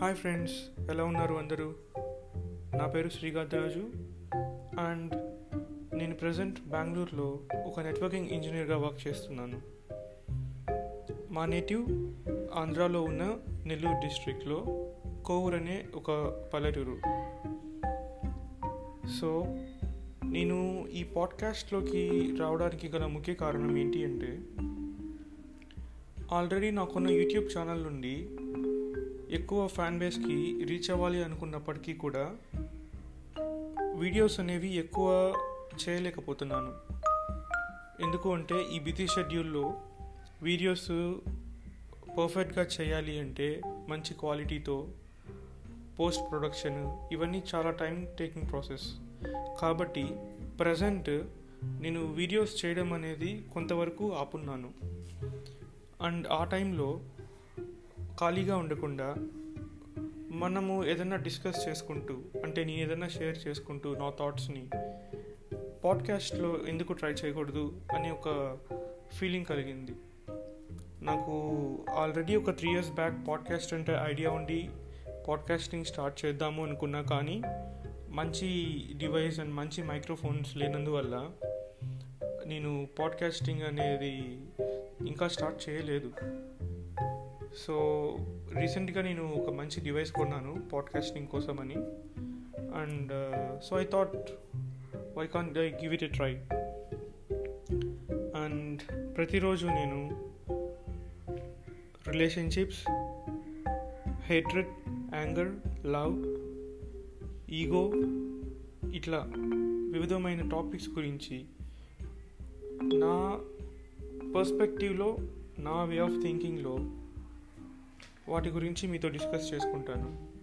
Hi friends ఎలా ఉన్నారు అందరూ? నా పేరు శ్రీగాద్రాజు అండ్ నేను ప్రజెంట్ బెంగళూరులో ఒక నెట్వర్కింగ్ ఇంజనీర్గా వర్క్ చేస్తున్నాను. మా నేటివ్ ఆంధ్రాలో ఉన్న నెల్లూరు డిస్ట్రిక్ట్లో కోవూర్ అనే ఒక పల్లెటూరు. సో నేను ఈ పాడ్కాస్ట్లోకి రావడానికి గల ముఖ్య కారణం ఏంటి అంటే ఆల్రెడీ నాకున్న యూట్యూబ్ ఛానల్ నుండి ఎక్కువ ఫ్యాన్ బేస్కి రీచ్ అవ్వాలి అనుకున్నప్పటికీ కూడా వీడియోస్ అనేవి ఎక్కువ చేయలేకపోతున్నాను. ఎందుకు అంటే ఈ బిజీ షెడ్యూల్లో వీడియోస్ పర్ఫెక్ట్గా చేయాలి అంటే మంచి క్వాలిటీతో పోస్ట్ ప్రొడక్షన్ ఇవన్నీ చాలా టైం టేకింగ్ ప్రాసెస్ కాబట్టి ప్రజెంట్ నేను వీడియోస్ చేయడం అనేది కొంతవరకు ఆపున్నాను. అండ్ ఆ టైంలో ఖాళీగా ఉండకుండా మనము ఏదైనా డిస్కస్ చేసుకుంటూ అంటే నేను ఏదైనా షేర్ చేసుకుంటూ నా థాట్స్ని పాడ్కాస్ట్లో ఎందుకు ట్రై చేయకూడదు అనే ఒక ఫీలింగ్ కలిగింది. నాకు ఆల్రెడీ ఒక త్రీ ఇయర్స్ బ్యాక్ పాడ్కాస్ట్ అంటే ఐడియా ఉండి పాడ్కాస్టింగ్ స్టార్ట్ చేద్దాము అనుకున్నా కానీ మంచి డివైస్ అండ్ మంచి మైక్రోఫోన్స్ లేనందువల్ల నేను పాడ్కాస్టింగ్ అనేది ఇంకా స్టార్ట్ చేయలేదు. సో రీసెంట్గా నేను ఒక మంచి డివైస్ కొన్నాను పాడ్కాస్టింగ్ కోసమని. And so I thought why can't I give it a try and ప్రతిరోజు నేను relationships hatred anger love ego ఇట్లా వివిధమైన టాపిక్స్ గురించి నా పర్స్పెక్టివ్లో నా వే ఆఫ్ థింకింగ్లో వాటి గురించి మీతో డిస్కస్ చేసుకుంటాను.